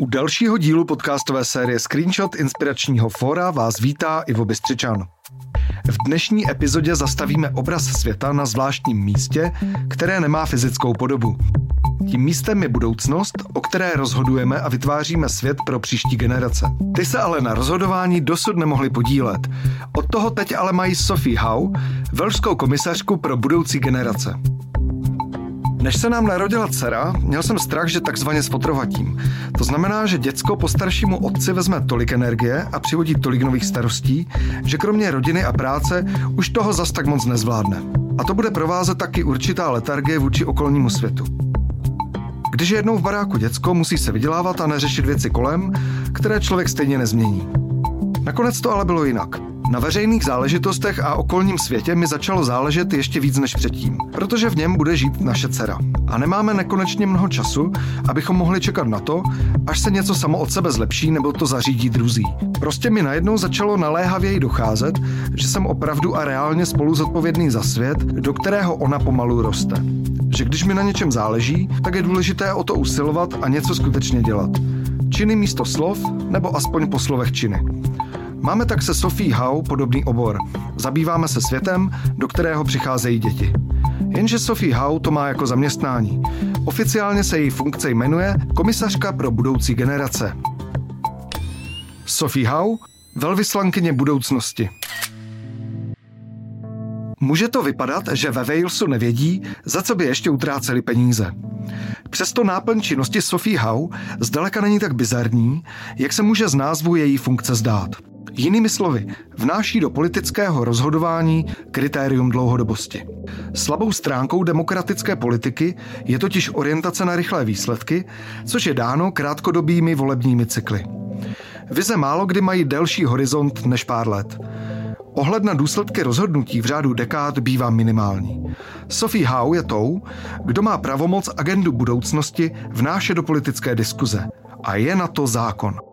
U dalšího dílu podcastové série Screenshot inspiračního fóra vás vítá Ivo Bystřičan. V dnešní epizodě zastavíme obraz světa na zvláštním místě, které nemá fyzickou podobu. Tím místem je budoucnost, o které rozhodujeme a vytváříme svět pro příští generace. Ty se ale na rozhodování dosud nemohli podílet. Od toho teď ale mají Sophie Howe, velšskou komisařku pro budoucí generace. Než se nám narodila dcera, měl jsem strach, že takzvaně spotrovatím. To znamená, že děcko po staršímu otci vezme tolik energie a přivodí tolik nových starostí, že kromě rodiny a práce už toho zas tak moc nezvládne. A to bude provázet taky určitá letargie vůči okolnímu světu. Když je jednou v baráku děcko, musí se vydělávat a neřešit věci kolem, které člověk stejně nezmění. Nakonec to ale bylo jinak. Na veřejných záležitostech a okolním světě mi začalo záležet ještě víc než předtím, protože v něm bude žít naše dcera. A nemáme nekonečně mnoho času, abychom mohli čekat na to, až se něco samo od sebe zlepší nebo to zařídí druzí. Prostě mi najednou začalo naléhavěji docházet, že jsem opravdu a reálně spolu zodpovědný za svět, do kterého ona pomalu roste. Že když mi na něčem záleží, tak je důležité o to usilovat a něco skutečně dělat. Činy místo slov, nebo aspoň po slovech činy. Máme tak se Sophie Hau podobný obor. Zabýváme se světem, do kterého přicházejí děti. Jenže Sophie Hau to má jako zaměstnání. Oficiálně se její funkce jmenuje Komisařka pro budoucí generace. Sophie Hau, velvyslankyně budoucnosti. Může to vypadat, že ve Walesu nevědí, za co by ještě utráceli peníze. Přesto náplň činnosti Sophie Hau zdaleka není tak bizarní, jak se může z názvu její funkce zdát. Jinými slovy, vnáší do politického rozhodování kritérium dlouhodobosti. Slabou stránkou demokratické politiky je totiž orientace na rychlé výsledky, což je dáno krátkodobými volebními cykly. Vize málo kdy mají delší horizont než pár let. Ohled na důsledky rozhodnutí v řádu dekád bývá minimální. Sophie Howe je tou, kdo má pravomoc agendu budoucnosti vnášet do politické diskuze. A je na to zákon.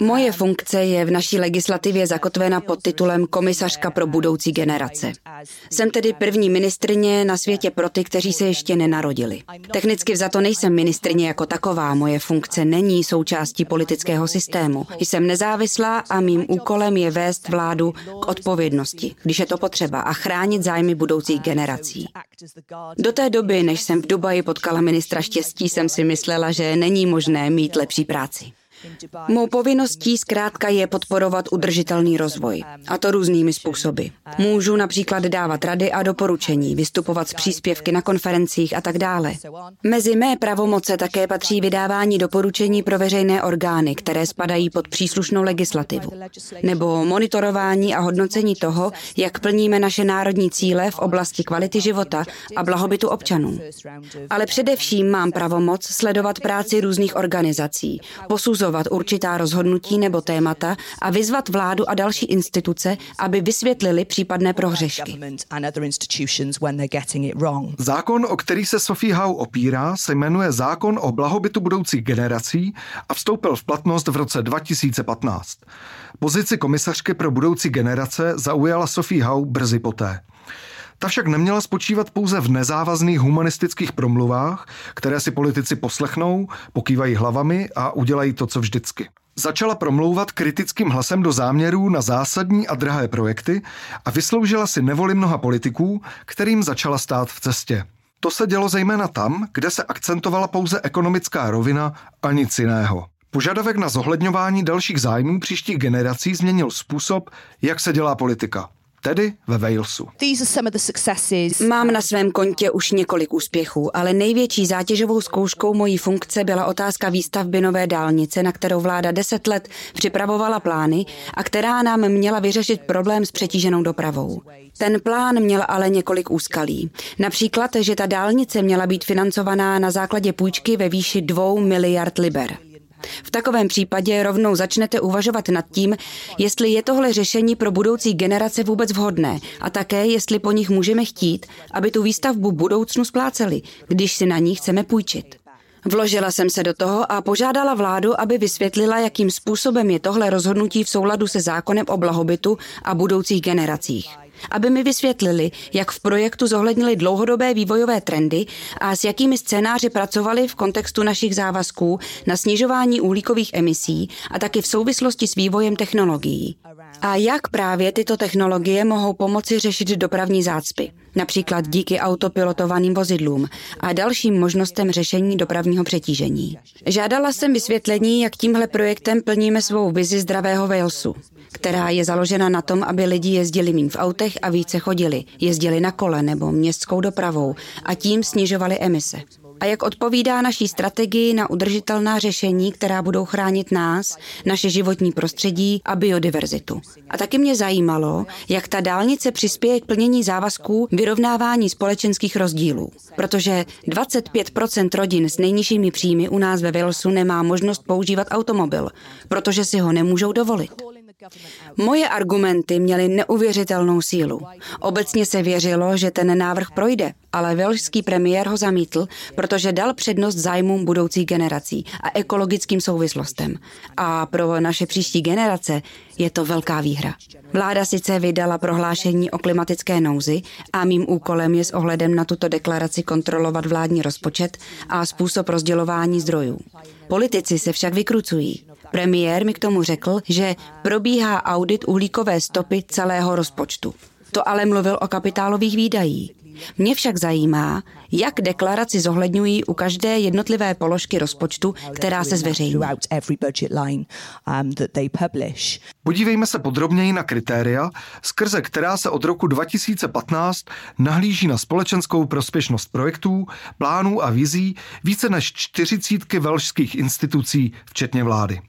Moje funkce je v naší legislativě zakotvena pod titulem Komisařka pro budoucí generace. Jsem tedy první ministrině na světě pro ty, kteří se ještě nenarodili. Technicky za to nejsem ministrině jako taková, moje funkce není součástí politického systému. Jsem nezávislá a mým úkolem je vést vládu k odpovědnosti, když je to potřeba, a chránit zájmy budoucích generací. Do té doby, než jsem v Dubaji potkala ministra štěstí, jsem si myslela, že není možné mít lepší práci. Mou povinností zkrátka je podporovat udržitelný rozvoj, a to různými způsoby. Můžu například dávat rady a doporučení, vystupovat s příspěvky na konferencích a tak dále. Mezi mé pravomoce také patří vydávání doporučení pro veřejné orgány, které spadají pod příslušnou legislativu, nebo monitorování a hodnocení toho, jak plníme naše národní cíle v oblasti kvality života a blahobytu občanů. Ale především mám pravomoc sledovat práci různých organizací, posuzovat posuzovat určitá rozhodnutí nebo témata a vyzvat vládu a další instituce, aby vysvětlili případné prohřešky. Zákon, o který se Sophie Hau opírá, se jmenuje Zákon o blahobytu budoucích generací a vstoupil v platnost v roce 2015. Pozici komisařky pro budoucí generace zaujala Sophie Hau brzy poté. Ta však neměla spočívat pouze v nezávazných humanistických promluvách, které si politici poslechnou, pokývají hlavami a udělají to, co vždycky. Začala promlouvat kritickým hlasem do záměrů na zásadní a drahé projekty a vysloužila si nevoli mnoha politiků, kterým začala stát v cestě. To se dělo zejména tam, kde se akcentovala pouze ekonomická rovina a nic jiného. Požadavek na zohledňování dalších zájmů příštích generací změnil způsob, jak se dělá politika tedy ve Walesu. Mám na svém kontě už několik úspěchů, ale největší zátěžovou zkouškou mojí funkce byla otázka výstavby nové dálnice, na kterou vláda deset let připravovala plány a která nám měla vyřešit problém s přetíženou dopravou. Ten plán měl ale několik úskalí. Například, že ta dálnice měla být financovaná na základě půjčky ve výši 2 miliard liber. V takovém případě rovnou začnete uvažovat nad tím, jestli je tohle řešení pro budoucí generace vůbec vhodné a také, jestli po nich můžeme chtít, aby tu výstavbu budoucnu spláceli, když si na ní chceme půjčit. Vložila jsem se do toho a požádala vládu, aby vysvětlila, jakým způsobem je tohle rozhodnutí v souladu se zákonem o blahobytu a budoucích generacích. Aby mi vysvětlili, jak v projektu zohlednili dlouhodobé vývojové trendy a s jakými scénáři pracovali v kontextu našich závazků na snižování uhlíkových emisí a taky v souvislosti s vývojem technologií. A jak právě tyto technologie mohou pomoci řešit dopravní zácpy, například díky autopilotovaným vozidlům a dalším možnostem řešení dopravního přetížení. Žádala jsem vysvětlení, jak tímhle projektem plníme svou vizi zdravého Walesu, která je založena na tom, aby lidi jezdili méně v autech a více chodili, jezdili na kole nebo městskou dopravou a tím snižovali emise a jak odpovídá naší strategii na udržitelná řešení, která budou chránit nás, naše životní prostředí a biodiverzitu. A taky mě zajímalo, jak ta dálnice přispěje k plnění závazků vyrovnávání společenských rozdílů, protože 25% rodin s nejnižšími příjmy u nás ve Walesu nemá možnost používat automobil, protože si ho nemůžou dovolit. Moje argumenty měly neuvěřitelnou sílu. Obecně se věřilo, že ten návrh projde, ale velšský premiér ho zamítl, protože dal přednost zájmům budoucích generací a ekologickým souvislostem. A pro naše příští generace je to velká výhra. Vláda sice vydala prohlášení o klimatické nouzi a mým úkolem je s ohledem na tuto deklaraci kontrolovat vládní rozpočet a způsob rozdělování zdrojů. Politici se však vykrucují. Premiér mi k tomu řekl, že probíhá audit uhlíkové stopy celého rozpočtu. To ale mluvil o kapitálových výdajích. Mě však zajímá, jak deklaraci zohledňují u každé jednotlivé položky rozpočtu, která se zveřejní. Um, Podívejme se podrobněji na kritéria, skrze která se od roku 2015 nahlíží na společenskou prospěšnost projektů, plánů a vizí více než čtyřicítky velšských institucí, včetně vlády.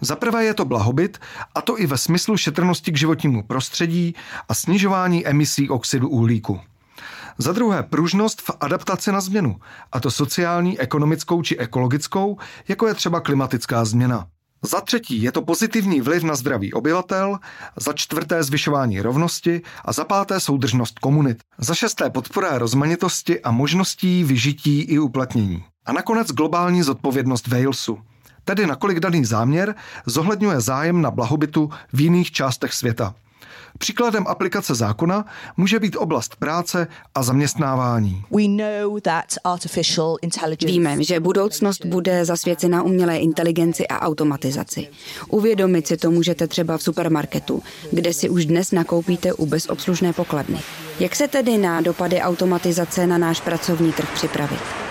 Za prvé je to blahobyt, a to i ve smyslu šetrnosti k životnímu prostředí a snižování emisí oxidu uhlíku. Za druhé pružnost v adaptaci na změnu, a to sociální, ekonomickou či ekologickou, jako je třeba klimatická změna. Za třetí je to pozitivní vliv na zdraví obyvatel, za čtvrté zvyšování rovnosti a za páté soudržnost komunit. Za šesté podpora rozmanitosti a možností vyžití i uplatnění. A nakonec globální zodpovědnost Walesu tedy nakolik daný záměr zohledňuje zájem na blahobytu v jiných částech světa. Příkladem aplikace zákona může být oblast práce a zaměstnávání. Víme, že budoucnost bude zasvěcena umělé inteligenci a automatizaci. Uvědomit si to můžete třeba v supermarketu, kde si už dnes nakoupíte u bezobslužné pokladny. Jak se tedy na dopady automatizace na náš pracovní trh připravit?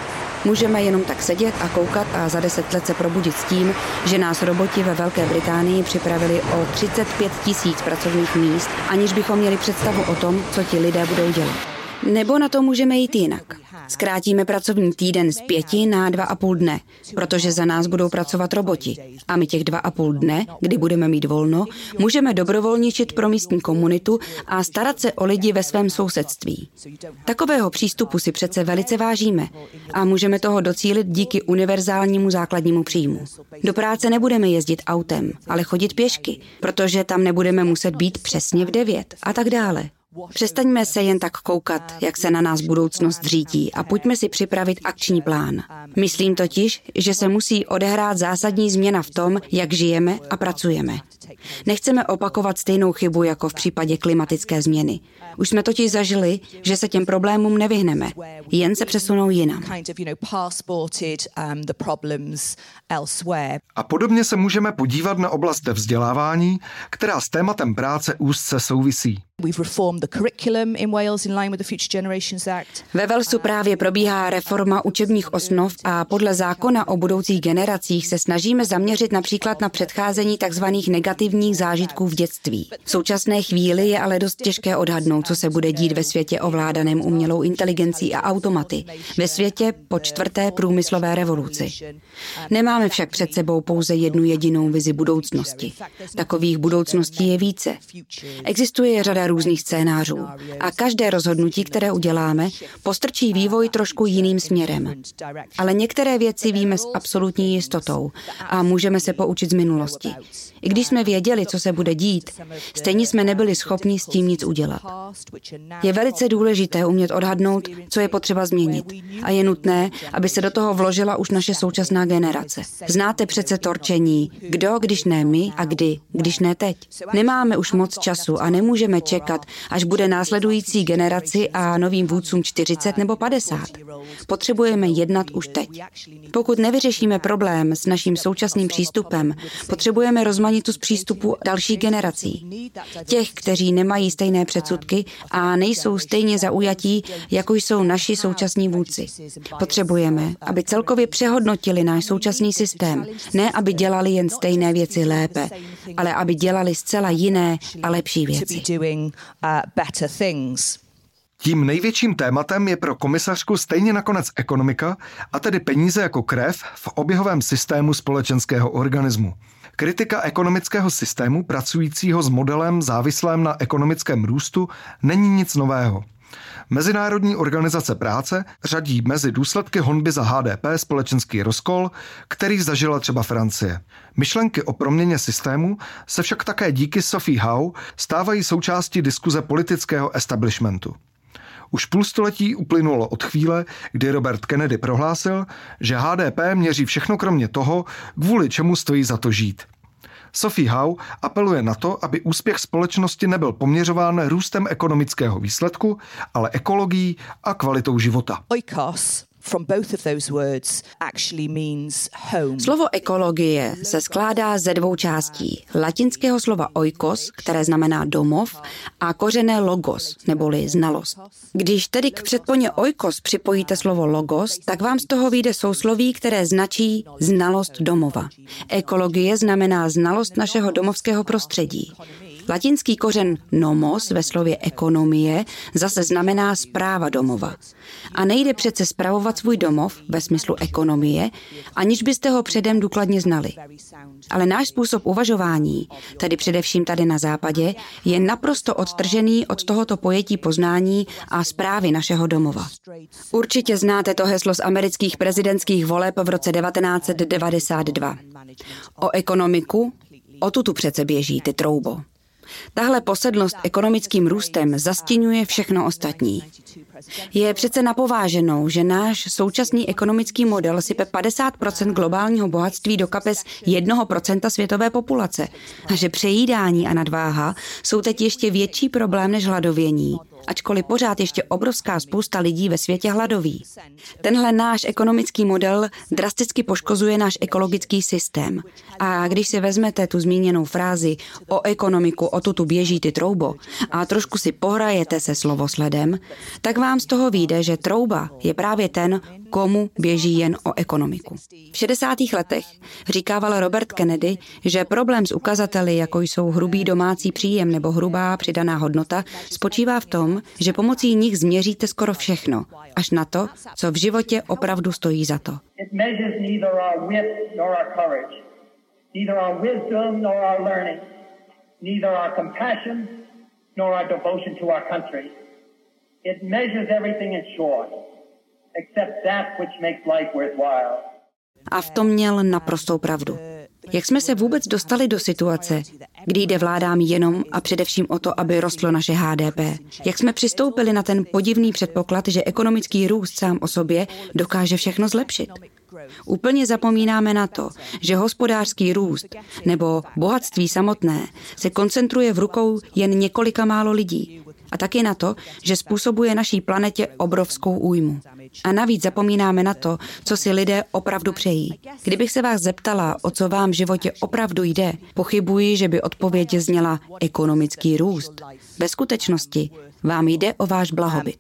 Můžeme jenom tak sedět a koukat a za deset let se probudit s tím, že nás roboti ve Velké Británii připravili o 35 tisíc pracovních míst, aniž bychom měli představu o tom, co ti lidé budou dělat. Nebo na to můžeme jít jinak. Zkrátíme pracovní týden z pěti na dva a půl dne, protože za nás budou pracovat roboti. A my těch dva a půl dne, kdy budeme mít volno, můžeme dobrovolničit pro místní komunitu a starat se o lidi ve svém sousedství. Takového přístupu si přece velice vážíme a můžeme toho docílit díky univerzálnímu základnímu příjmu. Do práce nebudeme jezdit autem, ale chodit pěšky, protože tam nebudeme muset být přesně v devět a tak dále. Přestaňme se jen tak koukat, jak se na nás budoucnost řídí a pojďme si připravit akční plán. Myslím totiž, že se musí odehrát zásadní změna v tom, jak žijeme a pracujeme. Nechceme opakovat stejnou chybu jako v případě klimatické změny. Už jsme totiž zažili, že se těm problémům nevyhneme, jen se přesunou jinam. Um, a podobně se můžeme podívat na oblast vzdělávání, která s tématem práce úzce souvisí. Ve Walesu právě probíhá reforma učebních osnov a podle zákona o budoucích generacích se snažíme zaměřit například na předcházení tzv. negativních zážitků v dětství. V současné chvíli je ale dost těžké odhadnout, co se bude dít ve světě ovládaném umělou inteligencí a automaty, ve světě po čtvrté průmyslové revoluci. Nemáme však před sebou pouze jednu jedinou vizi budoucnosti. Takových budoucností je více. Existuje řada různých scénářů a každé rozhodnutí, které uděláme, postrčí vývoj trošku jiným směrem. Ale některé věci víme s absolutní jistotou a můžeme se poučit z minulosti. I když jsme věděli, co se bude dít, stejně jsme nebyli schopni s tím nic udělat. Je velice důležité umět odhadnout, co je potřeba změnit. A je nutné, aby se do toho vložila už naše současná generace. Znáte přece torčení, kdo, když ne my a kdy, když ne teď. Nemáme už moc času a nemůžeme čekat, až bude následující generaci a novým vůdcům 40 nebo 50. Potřebujeme jednat už teď. Pokud nevyřešíme problém s naším současným přístupem, potřebujeme rozmanitost přístupu dalších generací. Těch, kteří nemají stejné předsudky a nejsou stejně zaujatí, jako jsou naši současní vůdci. Potřebujeme, aby celkově přehodnotili náš současný systém, ne aby dělali jen stejné věci lépe, ale aby dělali zcela jiné a lepší věci. Tím největším tématem je pro komisařku stejně nakonec ekonomika, a tedy peníze jako krev v oběhovém systému společenského organismu. Kritika ekonomického systému pracujícího s modelem závislém na ekonomickém růstu není nic nového. Mezinárodní organizace práce řadí mezi důsledky honby za HDP společenský rozkol, který zažila třeba Francie. Myšlenky o proměně systému se však také díky Sophie Howe stávají součástí diskuze politického establishmentu. Už půlstoletí uplynulo od chvíle, kdy Robert Kennedy prohlásil, že HDP měří všechno kromě toho, kvůli čemu stojí za to žít. Sophie Howe apeluje na to, aby úspěch společnosti nebyl poměřován růstem ekonomického výsledku, ale ekologií a kvalitou života. Oikos Slovo ekologie se skládá ze dvou částí. Latinského slova oikos, které znamená domov, a kořené logos, neboli znalost. Když tedy k předponě oikos připojíte slovo logos, tak vám z toho vyjde sousloví, které značí znalost domova. Ekologie znamená znalost našeho domovského prostředí. Latinský kořen nomos ve slově ekonomie zase znamená zpráva domova. A nejde přece spravovat svůj domov ve smyslu ekonomie, aniž byste ho předem důkladně znali. Ale náš způsob uvažování, tedy především tady na západě, je naprosto odtržený od tohoto pojetí poznání a zprávy našeho domova. Určitě znáte to heslo z amerických prezidentských voleb v roce 1992. O ekonomiku, o tu tu přece běží ty troubo. Tahle posedlost ekonomickým růstem zastěňuje všechno ostatní. Je přece napováženou, že náš současný ekonomický model sype 50% globálního bohatství do kapes 1% světové populace a že přejídání a nadváha jsou teď ještě větší problém než hladovění ačkoliv pořád ještě obrovská spousta lidí ve světě hladoví. Tenhle náš ekonomický model drasticky poškozuje náš ekologický systém. A když si vezmete tu zmíněnou frázi o ekonomiku, o tu běží ty troubo a trošku si pohrajete se slovosledem, tak vám z toho vyjde, že trouba je právě ten, komu běží jen o ekonomiku. V 60. letech říkával Robert Kennedy, že problém s ukazateli, jako jsou hrubý domácí příjem nebo hrubá přidaná hodnota, spočívá v tom, že pomocí nich změříte skoro všechno, až na to, co v životě opravdu stojí za to. It measures everything in short a v tom měl naprostou pravdu. Jak jsme se vůbec dostali do situace, kdy jde vládám jenom a především o to, aby rostlo naše HDP? Jak jsme přistoupili na ten podivný předpoklad, že ekonomický růst sám o sobě dokáže všechno zlepšit? Úplně zapomínáme na to, že hospodářský růst nebo bohatství samotné se koncentruje v rukou jen několika málo lidí. A taky na to, že způsobuje naší planetě obrovskou újmu. A navíc zapomínáme na to, co si lidé opravdu přejí. Kdybych se vás zeptala, o co vám v životě opravdu jde, pochybuji, že by odpověď zněla ekonomický růst. Ve skutečnosti vám jde o váš blahobyt.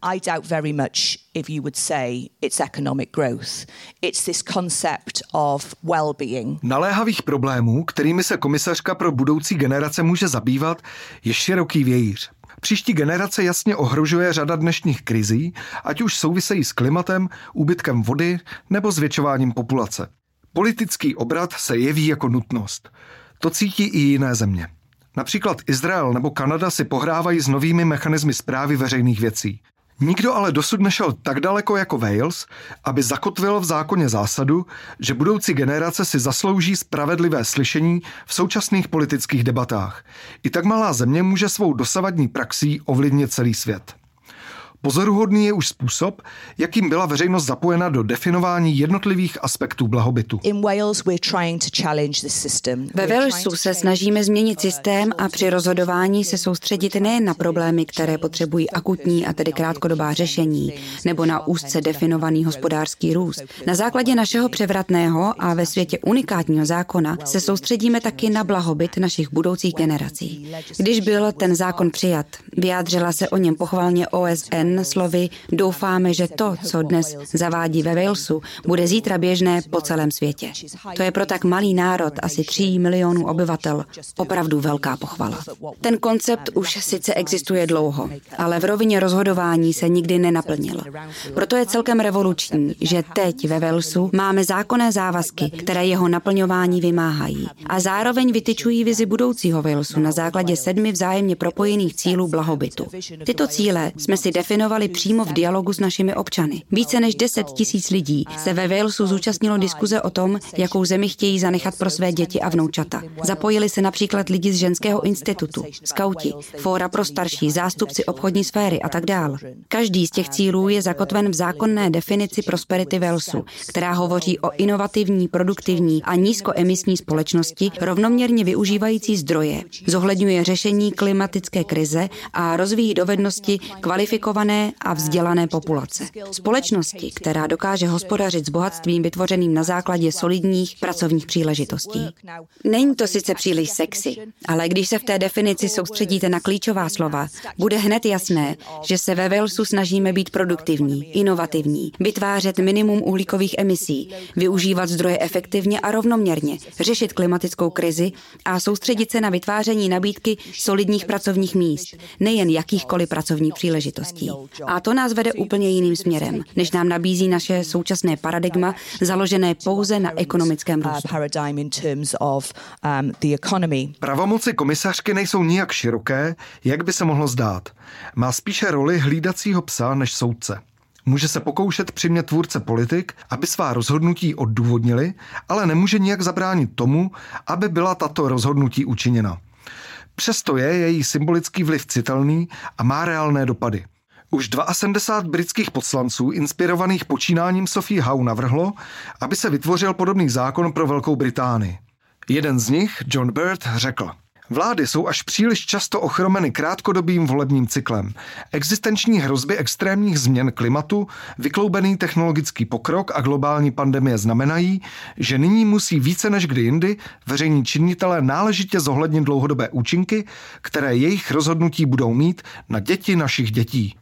Naléhavých problémů, kterými se komisařka pro budoucí generace může zabývat, je široký vějíř. Příští generace jasně ohrožuje řada dnešních krizí, ať už souvisejí s klimatem, úbytkem vody nebo zvětšováním populace. Politický obrat se jeví jako nutnost. To cítí i jiné země. Například Izrael nebo Kanada si pohrávají s novými mechanismy zprávy veřejných věcí. Nikdo ale dosud nešel tak daleko jako Wales, aby zakotvil v zákoně zásadu, že budoucí generace si zaslouží spravedlivé slyšení v současných politických debatách. I tak malá země může svou dosavadní praxí ovlivnit celý svět. Pozoruhodný je už způsob, jakým byla veřejnost zapojena do definování jednotlivých aspektů blahobytu. Ve Walesu se snažíme změnit systém a při rozhodování se soustředit nejen na problémy, které potřebují akutní a tedy krátkodobá řešení, nebo na úzce definovaný hospodářský růst. Na základě našeho převratného a ve světě unikátního zákona se soustředíme taky na blahobyt našich budoucích generací. Když byl ten zákon přijat, vyjádřila se o něm pochvalně OSN slovy doufáme, že to, co dnes zavádí ve Walesu, bude zítra běžné po celém světě. To je pro tak malý národ, asi 3 milionů obyvatel, opravdu velká pochvala. Ten koncept už sice existuje dlouho, ale v rovině rozhodování se nikdy nenaplnil. Proto je celkem revoluční, že teď ve Walesu máme zákonné závazky, které jeho naplňování vymáhají a zároveň vytyčují vizi budoucího Walesu na základě sedmi vzájemně propojených cílů blahobytu. Tyto cíle jsme si definovali definovali přímo v dialogu s našimi občany. Více než 10 tisíc lidí se ve Walesu zúčastnilo diskuze o tom, jakou zemi chtějí zanechat pro své děti a vnoučata. Zapojili se například lidi z ženského institutu, skauti, fóra pro starší, zástupci obchodní sféry a tak dál. Každý z těch cílů je zakotven v zákonné definici prosperity Walesu, která hovoří o inovativní, produktivní a nízkoemisní společnosti rovnoměrně využívající zdroje, zohledňuje řešení klimatické krize a rozvíjí dovednosti kvalifikované vzdělané a vzdělané populace. Společnosti, která dokáže hospodařit s bohatstvím vytvořeným na základě solidních pracovních příležitostí. Není to sice příliš sexy, ale když se v té definici soustředíte na klíčová slova, bude hned jasné, že se ve Walesu snažíme být produktivní, inovativní, vytvářet minimum uhlíkových emisí, využívat zdroje efektivně a rovnoměrně, řešit klimatickou krizi a soustředit se na vytváření nabídky solidních pracovních míst, nejen jakýchkoliv pracovních příležitostí. A to nás vede úplně jiným směrem, než nám nabízí naše současné paradigma, založené pouze na ekonomickém růstu. Um, Pravomoci komisařky nejsou nijak široké, jak by se mohlo zdát. Má spíše roli hlídacího psa než soudce. Může se pokoušet přimět tvůrce politik, aby svá rozhodnutí odůvodnili, ale nemůže nijak zabránit tomu, aby byla tato rozhodnutí učiněna. Přesto je její symbolický vliv citelný a má reálné dopady. Už 72 britských poslanců, inspirovaných počínáním Sophie Howe, navrhlo, aby se vytvořil podobný zákon pro Velkou Británii. Jeden z nich, John Bird, řekl – Vlády jsou až příliš často ochromeny krátkodobým volebním cyklem. Existenční hrozby extrémních změn klimatu, vykloubený technologický pokrok a globální pandemie znamenají, že nyní musí více než kdy jindy veřejní činitelé náležitě zohlednit dlouhodobé účinky, které jejich rozhodnutí budou mít na děti našich dětí.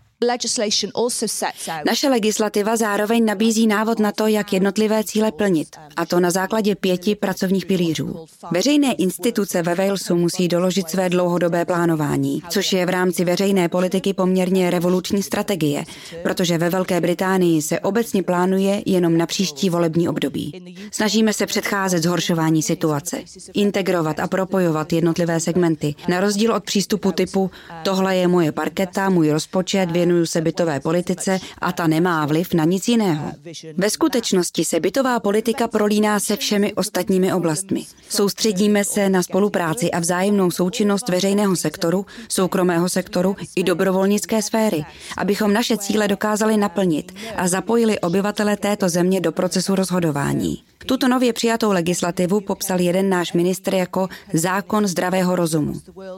Naše legislativa zároveň nabízí návod na to, jak jednotlivé cíle plnit, a to na základě pěti pracovních pilířů. Veřejné instituce ve Walesu musí doložit své dlouhodobé plánování, což je v rámci veřejné politiky poměrně revoluční strategie, protože ve Velké Británii se obecně plánuje jenom na příští volební období. Snažíme se předcházet zhoršování situace, integrovat a propojovat jednotlivé segmenty, na rozdíl od přístupu typu tohle je moje parketa, můj rozpočet, věnu věnuju se bytové politice a ta nemá vliv na nic jiného. Ve skutečnosti se bytová politika prolíná se všemi ostatními oblastmi. Soustředíme se na spolupráci a vzájemnou součinnost veřejného sektoru, soukromého sektoru i dobrovolnické sféry, abychom naše cíle dokázali naplnit a zapojili obyvatele této země do procesu rozhodování. Tuto nově přijatou legislativu popsal jeden náš ministr jako zákon zdravého rozumu.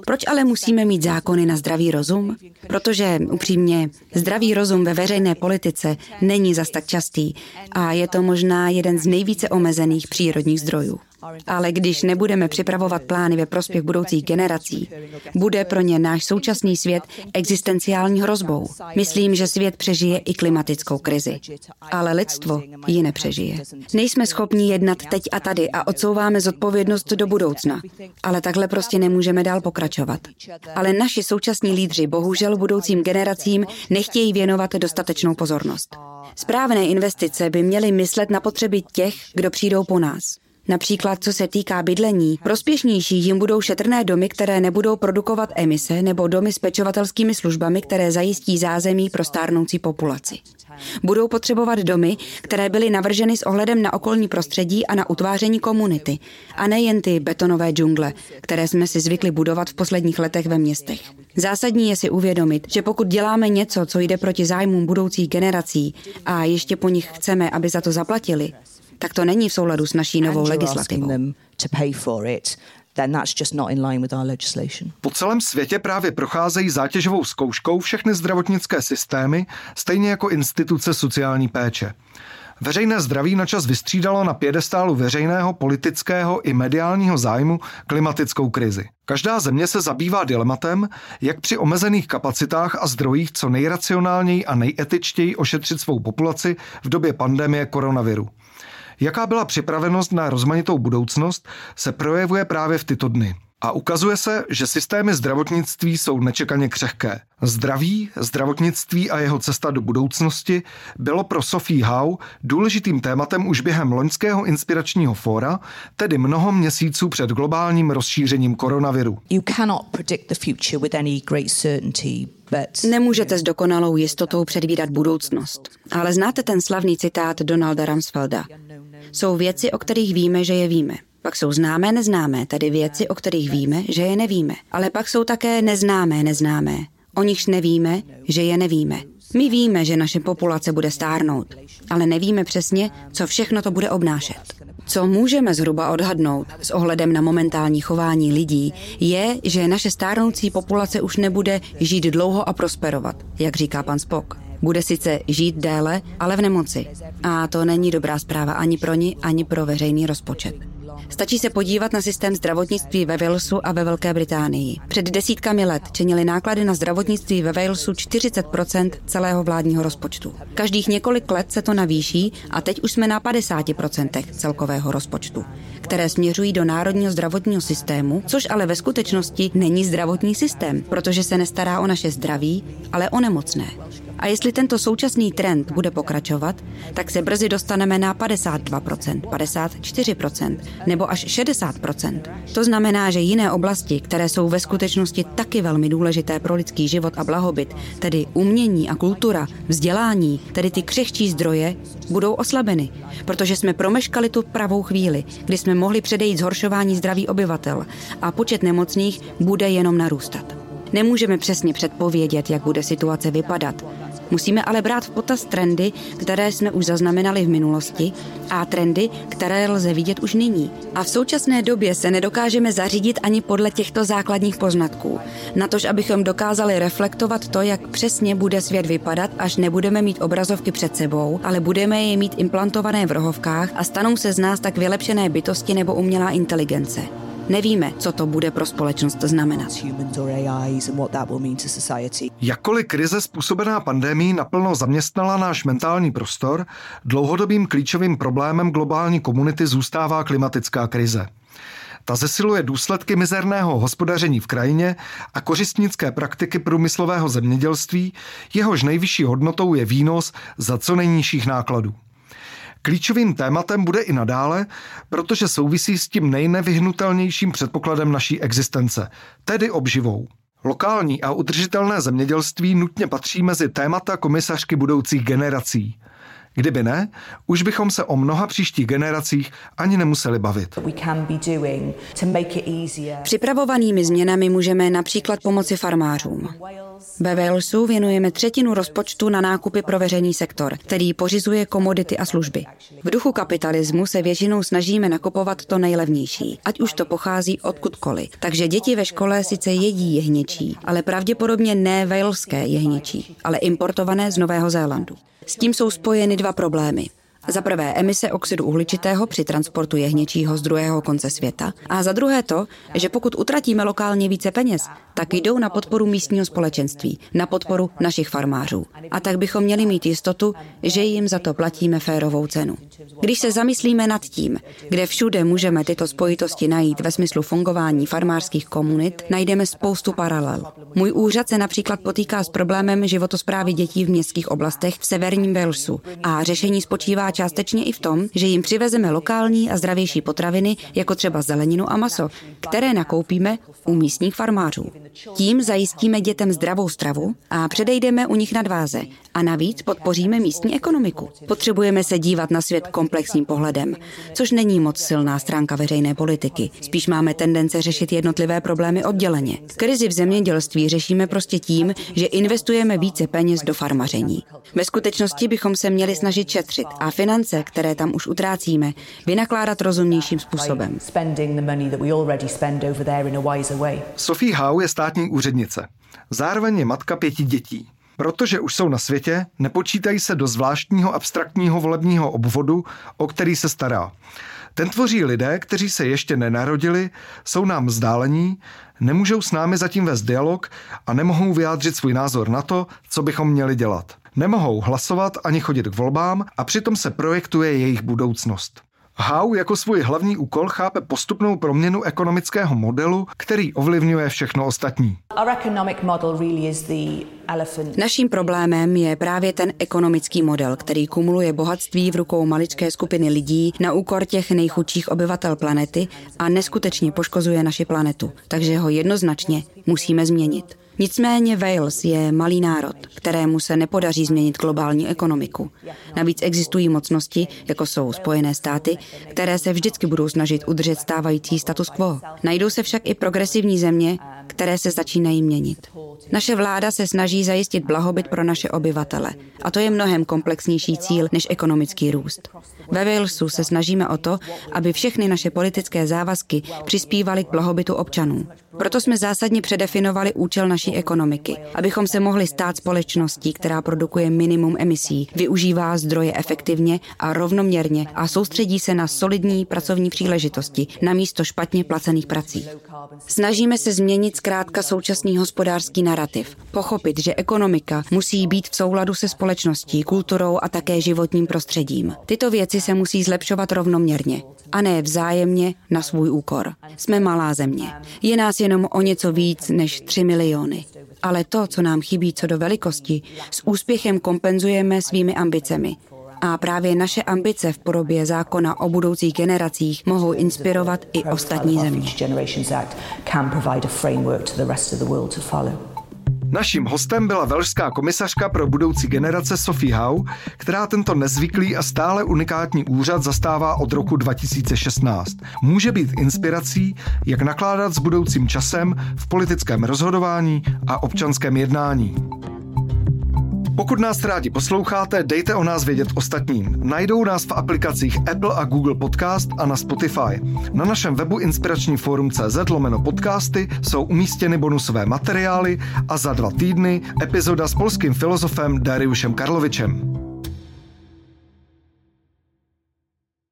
Proč ale musíme mít zákony na zdravý rozum? Protože upřímně zdravý rozum ve veřejné politice není zas tak častý a je to možná jeden z nejvíce omezených přírodních zdrojů. Ale když nebudeme připravovat plány ve prospěch budoucích generací, bude pro ně náš současný svět existenciální hrozbou. Myslím, že svět přežije i klimatickou krizi. Ale lidstvo ji nepřežije. Nejsme schopni jednat teď a tady a odsouváme zodpovědnost do budoucna. Ale takhle prostě nemůžeme dál pokračovat. Ale naši současní lídři bohužel budoucím generacím nechtějí věnovat dostatečnou pozornost. Správné investice by měly myslet na potřeby těch, kdo přijdou po nás. Například co se týká bydlení, prospěšnější jim budou šetrné domy, které nebudou produkovat emise, nebo domy s pečovatelskými službami, které zajistí zázemí pro stárnoucí populaci. Budou potřebovat domy, které byly navrženy s ohledem na okolní prostředí a na utváření komunity, a ne jen ty betonové džungle, které jsme si zvykli budovat v posledních letech ve městech. Zásadní je si uvědomit, že pokud děláme něco, co jde proti zájmům budoucích generací a ještě po nich chceme, aby za to zaplatili, tak to není v souladu s naší novou legislativou then that's just not in line with our legislation. Po celém světě právě procházejí zátěžovou zkouškou všechny zdravotnické systémy, stejně jako instituce sociální péče. Veřejné zdraví načas vystřídalo na pědestálu veřejného, politického i mediálního zájmu klimatickou krizi. Každá země se zabývá dilematem, jak při omezených kapacitách a zdrojích co nejracionálněji a nejetičtěji ošetřit svou populaci v době pandemie koronaviru. Jaká byla připravenost na rozmanitou budoucnost, se projevuje právě v tyto dny. A ukazuje se, že systémy zdravotnictví jsou nečekaně křehké. Zdraví, zdravotnictví a jeho cesta do budoucnosti bylo pro Sophie Howe důležitým tématem už během loňského inspiračního fóra, tedy mnoho měsíců před globálním rozšířením koronaviru. Nemůžete s dokonalou jistotou předvídat budoucnost, ale znáte ten slavný citát Donalda Rumsfelda. Jsou věci, o kterých víme, že je víme. Pak jsou známé neznámé, tedy věci, o kterých víme, že je nevíme. Ale pak jsou také neznámé neznámé, o nichž nevíme, že je nevíme. My víme, že naše populace bude stárnout, ale nevíme přesně, co všechno to bude obnášet. Co můžeme zhruba odhadnout s ohledem na momentální chování lidí, je, že naše stárnoucí populace už nebude žít dlouho a prosperovat, jak říká pan Spock. Bude sice žít déle, ale v nemoci. A to není dobrá zpráva ani pro ní, ani pro veřejný rozpočet. Stačí se podívat na systém zdravotnictví ve Walesu a ve Velké Británii. Před desítkami let činily náklady na zdravotnictví ve Walesu 40% celého vládního rozpočtu. Každých několik let se to navýší a teď už jsme na 50% celkového rozpočtu, které směřují do národního zdravotního systému, což ale ve skutečnosti není zdravotní systém, protože se nestará o naše zdraví, ale o nemocné. A jestli tento současný trend bude pokračovat, tak se brzy dostaneme na 52%, 54% nebo až 60%. To znamená, že jiné oblasti, které jsou ve skutečnosti taky velmi důležité pro lidský život a blahobyt, tedy umění a kultura, vzdělání, tedy ty křehčí zdroje, budou oslabeny, protože jsme promeškali tu pravou chvíli, kdy jsme mohli předejít zhoršování zdraví obyvatel a počet nemocných bude jenom narůstat. Nemůžeme přesně předpovědět, jak bude situace vypadat, Musíme ale brát v potaz trendy, které jsme už zaznamenali v minulosti a trendy, které lze vidět už nyní. A v současné době se nedokážeme zařídit ani podle těchto základních poznatků. Natož, abychom dokázali reflektovat to, jak přesně bude svět vypadat, až nebudeme mít obrazovky před sebou, ale budeme je mít implantované v rohovkách a stanou se z nás tak vylepšené bytosti nebo umělá inteligence. Nevíme, co to bude pro společnost znamenat. Jakkoliv krize způsobená pandemí naplno zaměstnala náš mentální prostor, dlouhodobým klíčovým problémem globální komunity zůstává klimatická krize. Ta zesiluje důsledky mizerného hospodaření v krajině a kořistnické praktiky průmyslového zemědělství, jehož nejvyšší hodnotou je výnos za co nejnižších nákladů. Klíčovým tématem bude i nadále, protože souvisí s tím nejnevyhnutelnějším předpokladem naší existence, tedy obživou. Lokální a udržitelné zemědělství nutně patří mezi témata komisařky budoucích generací. Kdyby ne, už bychom se o mnoha příštích generacích ani nemuseli bavit. Připravovanými změnami můžeme například pomoci farmářům. Ve Walesu věnujeme třetinu rozpočtu na nákupy pro veřejný sektor, který pořizuje komodity a služby. V duchu kapitalismu se většinou snažíme nakupovat to nejlevnější, ať už to pochází odkudkoliv. Takže děti ve škole sice jedí jehněčí, ale pravděpodobně ne waleské jehněčí, ale importované z Nového Zélandu. S tím jsou spojeny dva problémy. Za prvé emise oxidu uhličitého při transportu jehněčího z druhého konce světa a za druhé to, že pokud utratíme lokálně více peněz, tak jdou na podporu místního společenství, na podporu našich farmářů. A tak bychom měli mít jistotu, že jim za to platíme férovou cenu. Když se zamyslíme nad tím, kde všude můžeme tyto spojitosti najít ve smyslu fungování farmářských komunit, najdeme spoustu paralel. Můj úřad se například potýká s problémem životosprávy dětí v městských oblastech v severním Walesu a řešení spočívá částečně i v tom, že jim přivezeme lokální a zdravější potraviny, jako třeba zeleninu a maso, které nakoupíme u místních farmářů. Tím zajistíme dětem zdravou stravu a předejdeme u nich nadváze a navíc podpoříme místní ekonomiku. Potřebujeme se dívat na svět komplexním pohledem, což není moc silná stránka veřejné politiky. Spíš máme tendence řešit jednotlivé problémy odděleně. Krizi v zemědělství řešíme prostě tím, že investujeme více peněz do farmaření. Ve skutečnosti bychom se měli snažit šetřit a finance, které tam už utrácíme, vynakládat rozumnějším způsobem. Sophie Howe je státní úřednice. Zároveň je matka pěti dětí. Protože už jsou na světě, nepočítají se do zvláštního abstraktního volebního obvodu, o který se stará. Ten tvoří lidé, kteří se ještě nenarodili, jsou nám vzdálení, nemůžou s námi zatím vést dialog a nemohou vyjádřit svůj názor na to, co bychom měli dělat. Nemohou hlasovat ani chodit k volbám a přitom se projektuje jejich budoucnost. Howe jako svůj hlavní úkol chápe postupnou proměnu ekonomického modelu, který ovlivňuje všechno ostatní. Naším problémem je právě ten ekonomický model, který kumuluje bohatství v rukou maličké skupiny lidí na úkor těch nejchudších obyvatel planety a neskutečně poškozuje naši planetu. Takže ho jednoznačně musíme změnit. Nicméně Wales je malý národ, kterému se nepodaří změnit globální ekonomiku. Navíc existují mocnosti, jako jsou Spojené státy, které se vždycky budou snažit udržet stávající status quo. Najdou se však i progresivní země, které se začínají měnit. Naše vláda se snaží zajistit blahobyt pro naše obyvatele a to je mnohem komplexnější cíl než ekonomický růst. Ve Walesu se snažíme o to, aby všechny naše politické závazky přispívaly k blahobytu občanů. Proto jsme zásadně předefinovali účel naší ekonomiky, abychom se mohli stát společností, která produkuje minimum emisí, využívá zdroje efektivně a rovnoměrně a soustředí se na solidní pracovní příležitosti na místo špatně placených prací. Snažíme se změnit zkrátka současný hospodářský narrativ, pochopit, že ekonomika musí být v souladu se společností, kulturou a také životním prostředím. Tyto věci se musí zlepšovat rovnoměrně a ne vzájemně na svůj úkor. Jsme malá země. Je nás jenom o něco víc než 3 miliony. Ale to, co nám chybí co do velikosti, s úspěchem kompenzujeme svými ambicemi. A právě naše ambice v podobě zákona o budoucích generacích mohou inspirovat i ostatní země. Naším hostem byla velšská komisařka pro budoucí generace Sophie Hau, která tento nezvyklý a stále unikátní úřad zastává od roku 2016. Může být inspirací, jak nakládat s budoucím časem v politickém rozhodování a občanském jednání. Pokud nás rádi posloucháte, dejte o nás vědět ostatním. Najdou nás v aplikacích Apple a Google Podcast a na Spotify. Na našem webu inspirační forum.cz lomeno podcasty jsou umístěny bonusové materiály a za dva týdny epizoda s polským filozofem Dariušem Karlovičem.